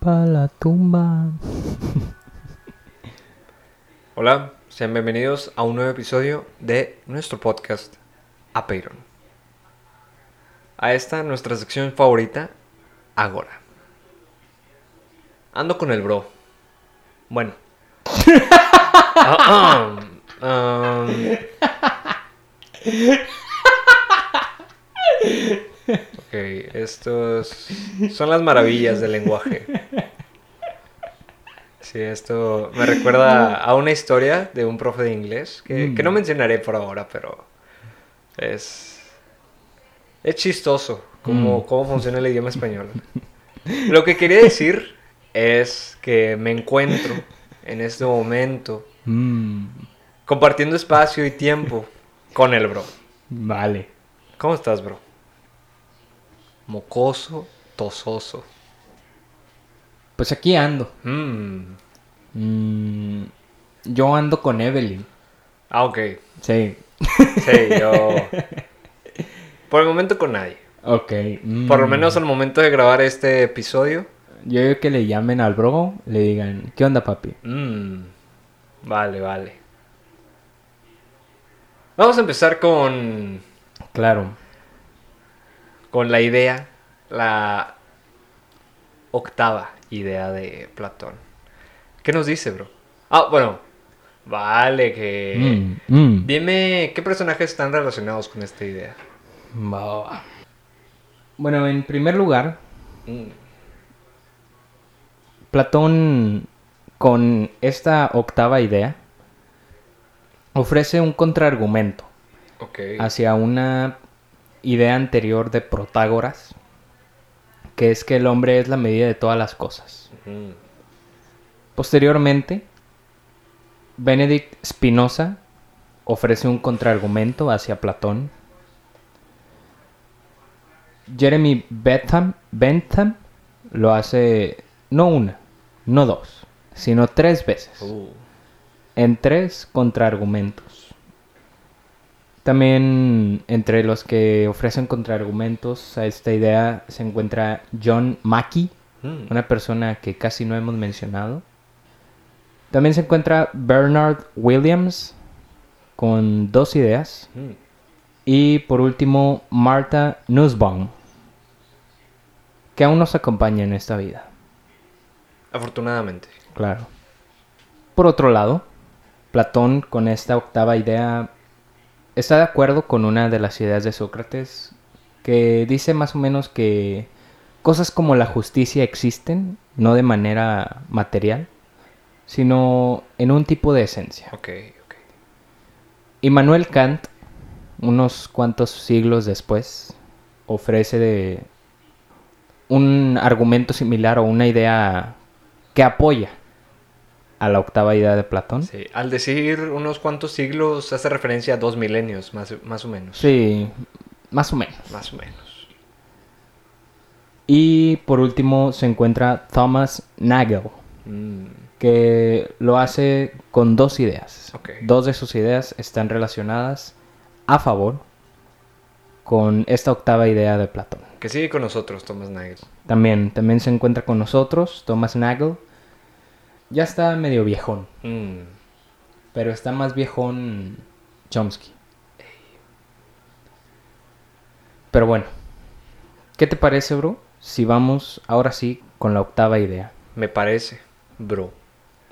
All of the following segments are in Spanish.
pa' la tumba. Hola, sean bienvenidos a un nuevo episodio de nuestro podcast Apeiron. A esta nuestra sección favorita, Agora. Ando con el bro. Bueno. Ah, ah, um. Ok, estos son las maravillas del lenguaje. Sí, esto me recuerda a una historia de un profe de inglés que, que no mencionaré por ahora, pero es, es chistoso cómo, Mm. cómo funciona el idioma español. Lo que quería decir es que me encuentro en este momento Mm, compartiendo espacio y tiempo con el bro. vale. ¿Cómo estás, bro? Mocoso, tososo. Pues aquí ando. Mm. Mm, yo ando con Evelyn. Ah, ok. Sí. Sí, yo. Por el momento con nadie. Ok. mm. Por lo menos al momento de grabar este episodio. Yo digo que le llamen al bro, le digan, ¿qué onda, papi? Mm. Vale, vale. Vamos a empezar con. Claro. Con la idea. La octava idea de Platón. ¿Qué nos dice, bro? Ah, bueno. Vale, que. Mm, mm. Dime qué personajes están relacionados con esta idea. Bueno, en primer lugar, Mm. Platón, con esta octava idea, ofrece un contraargumento hacia una idea anterior de Protágoras, que es que el hombre es la medida de todas las cosas. Posteriormente, Benedict Spinoza ofrece un contraargumento hacia Platón. Jeremy Bentham, Bentham lo hace no una, no dos, sino tres veces, Uh. en tres contraargumentos. También entre los que ofrecen contraargumentos a esta idea se encuentra John Mackey, Mm. una persona que casi no hemos mencionado. También se encuentra Bernard Williams con dos ideas. Mm. Y por último, Martha Nussbaum, que aún nos acompaña en esta vida, Afortunadamente. claro. Por otro lado, Platón con esta octava idea está de acuerdo con una de las ideas de Sócrates que dice más o menos que cosas como la justicia existen, no de manera material, sino en un tipo de esencia. Ok, ok. Immanuel Kant, unos cuantos siglos después, ofrece de un argumento similar o una idea que apoya a la octava idea de Platón. Sí, al decir unos cuantos siglos hace referencia a dos milenios, más, más o menos. Sí, más o menos. Más o menos. Y por último se encuentra Thomas Nagel, Mm, que lo hace con dos ideas. Ok. Dos de sus ideas están relacionadas a favor con esta octava idea de Platón. Que sigue con nosotros, Thomas Nagel. También, también se encuentra con nosotros Thomas Nagel. Ya está medio viejón, Mm, pero está más viejón Chomsky. Pero bueno, ¿qué te parece, bro? Si vamos ahora sí con la octava idea. me parece, bro.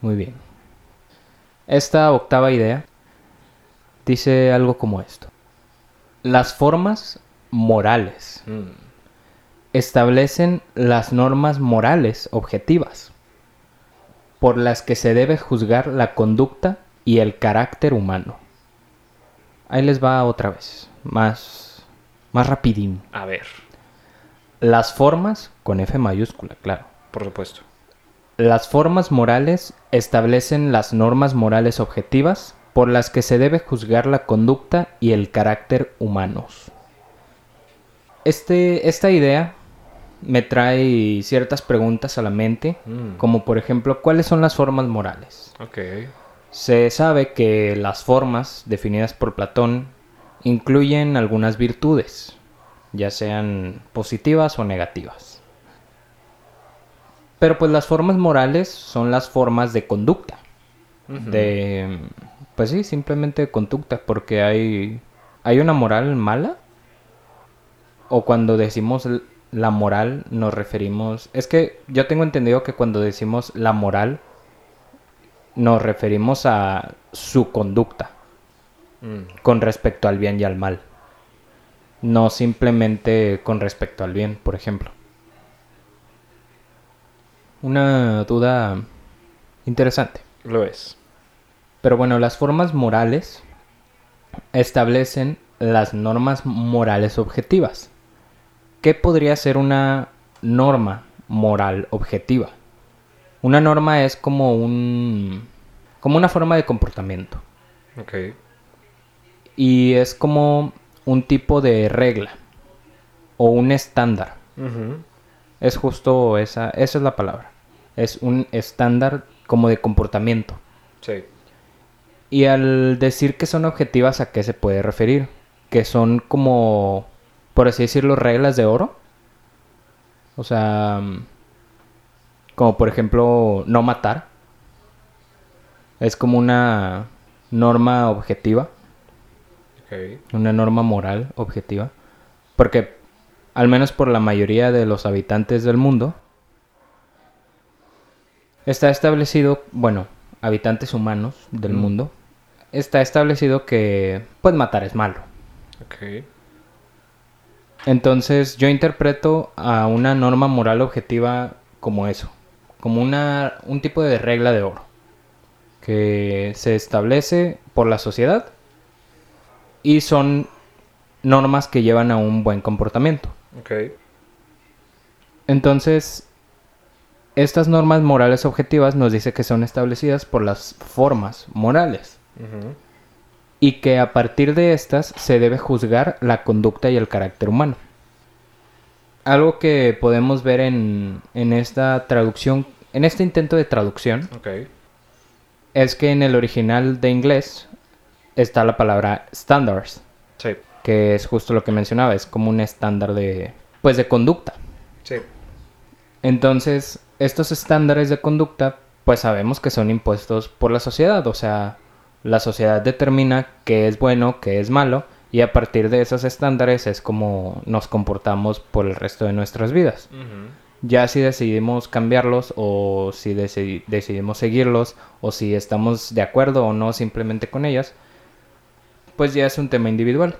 Muy bien. Esta octava idea dice algo como esto. Las formas morales Mm, establecen las normas morales objetivas por las que se debe juzgar la conducta y el carácter humano. Ahí les va otra vez, más, más rapidín. a ver, Las formas, con F mayúscula, claro. por supuesto. Las formas morales establecen las normas morales objetivas por las que se debe juzgar la conducta y el carácter humanos. Este, esta idea me trae ciertas preguntas a la mente, Mm, como por ejemplo, ¿cuáles son las formas morales? Ok. Se sabe que las formas definidas por Platón incluyen algunas virtudes, ya sean positivas o negativas. Pero pues las formas morales son las formas de conducta. De... Pues sí, simplemente de conducta, porque hay... ¿Hay una moral mala? O cuando decimos la moral nos referimos... Es que yo tengo entendido que cuando decimos la moral nos referimos a su conducta Mm, con respecto al bien y al mal. No simplemente con respecto al bien, por ejemplo. Una duda interesante. Lo es. Pero bueno, las formas morales establecen las normas morales objetivas. ¿Qué podría ser una norma moral objetiva? Una norma es como un como una forma de comportamiento Ok. y es como un tipo de regla o un estándar. Ujú. Es justo esa, esa es la palabra. Es un estándar como de comportamiento. Sí. Y al decir que son objetivas, ¿a qué se puede referir? Que son como, por así decirlo, reglas de oro. O sea, como por ejemplo, no matar. Es como una norma objetiva, una norma moral objetiva. Porque, al menos por la mayoría de los habitantes del mundo, está establecido, bueno, habitantes humanos del Mm. mundo, está establecido que, pues, matar es malo. Entonces, yo interpreto a una norma moral objetiva como eso, como una, un tipo de regla de oro, que se establece por la sociedad y son normas que llevan a un buen comportamiento. Ok. Entonces, estas normas morales objetivas nos dice que son establecidas por las formas morales. Y que a partir de estas se debe juzgar la conducta y el carácter humano. Algo que podemos ver en, en esta traducción, en este intento de traducción, es que en el original de inglés está la palabra standards, Sí. que es justo lo que mencionaba, es como un estándar de, pues, de conducta. Sí. Entonces, estos estándares de conducta, pues sabemos que son impuestos por la sociedad, o sea, la sociedad determina qué es bueno, qué es malo, y a partir de esos estándares es como nos comportamos por el resto de nuestras vidas. Ya si decidimos cambiarlos o si deci- decidimos seguirlos o si estamos de acuerdo o no simplemente con ellas, pues ya es un tema individual.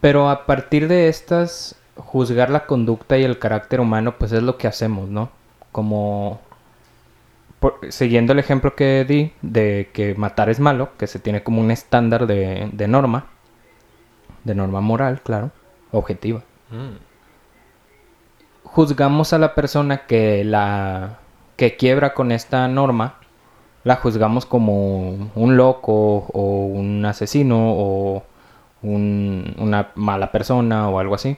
Pero a partir de estas, juzgar la conducta y el carácter humano, pues es lo que hacemos, ¿no? Como por- siguiendo el ejemplo que di de que matar es malo, que se tiene como un estándar de, de norma, de norma moral, claro, objetiva Mm. juzgamos a la persona que la que quiebra con esta norma, la juzgamos como un loco o un asesino o un- una mala persona o algo así.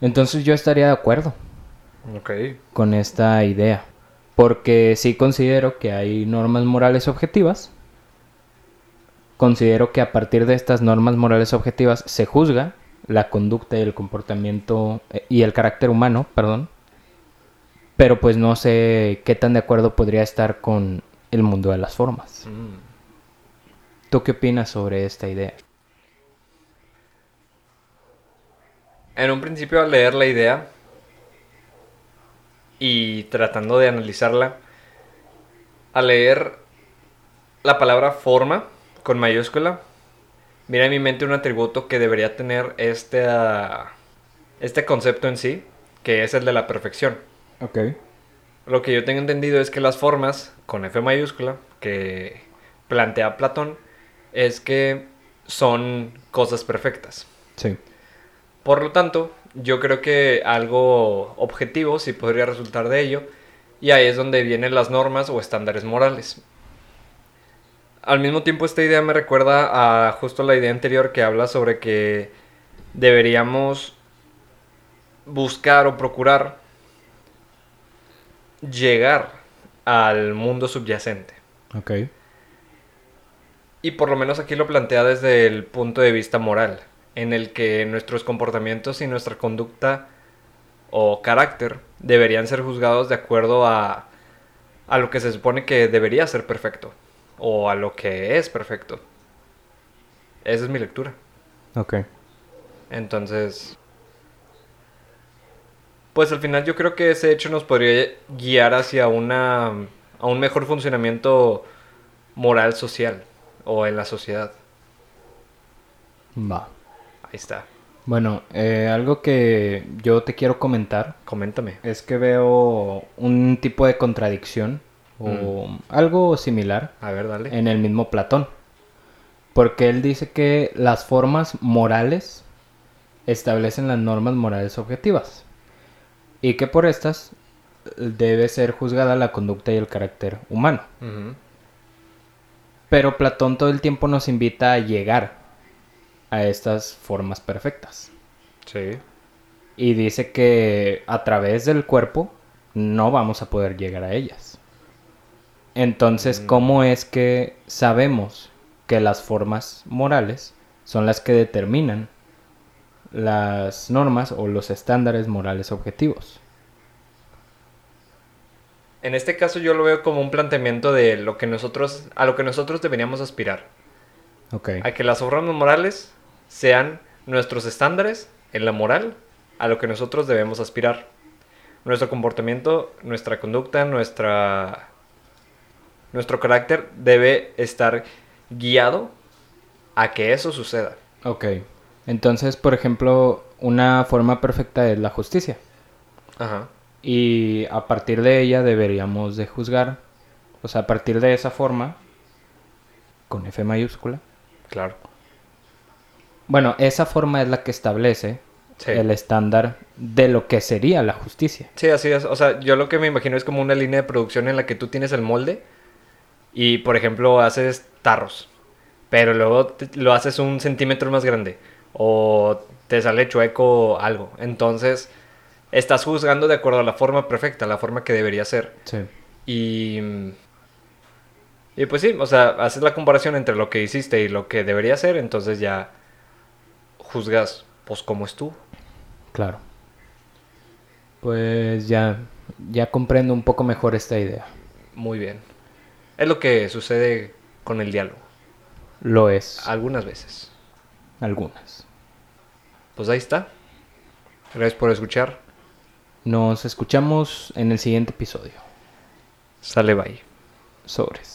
Entonces yo estaría de acuerdo Con esta idea, porque sí considero que hay normas morales objetivas. Considero que a partir de estas normas morales objetivas se juzga la conducta y el comportamiento eh, y el carácter humano, perdón. Pero pues no sé qué tan de acuerdo podría estar con el mundo de las formas. Mm. ¿Tú qué opinas sobre esta idea? En un principio al leer la idea y tratando de analizarla, al leer la palabra forma con mayúscula, mira en mi mente un atributo que debería tener este, ah, este concepto en sí, que es el de la perfección. Ok. Lo que yo tengo entendido es que las formas con F mayúscula que plantea Platón es que son cosas perfectas. Sí. Por lo tanto, yo creo que algo objetivo sí podría resultar de ello, y ahí es donde vienen las normas o estándares morales. Al mismo tiempo, esta idea me recuerda a justo la idea anterior que habla sobre que deberíamos buscar o procurar llegar al mundo subyacente. Ok. Y por lo menos aquí lo plantea desde el punto de vista moral, en el que nuestros comportamientos y nuestra conducta o carácter deberían ser juzgados de acuerdo a, a lo que se supone que debería ser perfecto o a lo que es perfecto. Esa es mi lectura. Ok. Entonces, pues al final yo creo que ese hecho nos podría guiar hacia una a un mejor funcionamiento moral social o en la sociedad. Va. Está. Bueno, eh, algo que yo te quiero comentar Coméntame. es que veo un tipo de contradicción o algo similar A ver, dale. en el mismo Platón. Porque él dice que las formas morales establecen las normas morales objetivas. Y que por estas debe ser juzgada la conducta y el carácter humano. Pero Platón todo el tiempo nos invita a llegar a estas formas perfectas. Sí. Y dice que a través del cuerpo no vamos a poder llegar a ellas. Entonces, Mm. ¿cómo es que sabemos que las formas morales son las que determinan las normas o los estándares morales objetivos? En este caso yo lo veo como un planteamiento de lo que nosotros a lo que nosotros deberíamos aspirar, a que las formas morales sean nuestros estándares en la moral a lo que nosotros debemos aspirar. Nuestro comportamiento, nuestra conducta, nuestra nuestro carácter debe estar guiado a que eso suceda. Ok. Entonces, por ejemplo, una forma perfecta es la justicia. Ajá. Y a partir de ella deberíamos de juzgar. O sea, a partir de esa forma, con F mayúscula. Claro. Bueno, esa forma es la que establece Sí. el estándar de lo que sería la justicia. Sí, así es. O sea, yo lo que me imagino es como una línea de producción en la que tú tienes el molde y, por ejemplo, haces tarros, pero luego te- lo haces un centímetro más grande o te sale chueco algo. Entonces, estás juzgando de acuerdo a la forma perfecta, la forma que debería ser. Sí. Y, y pues sí, o sea, haces la comparación entre lo que hiciste y lo que debería ser, entonces ya juzgas, pues, cómo estuvo. Claro. Pues ya, ya comprendo un poco mejor esta idea. Muy bien. Es lo que sucede con el diálogo. Lo es. Algunas veces. Algunas. Pues ahí está. Gracias por escuchar. Nos escuchamos en el siguiente episodio. Sale bye. Sobres.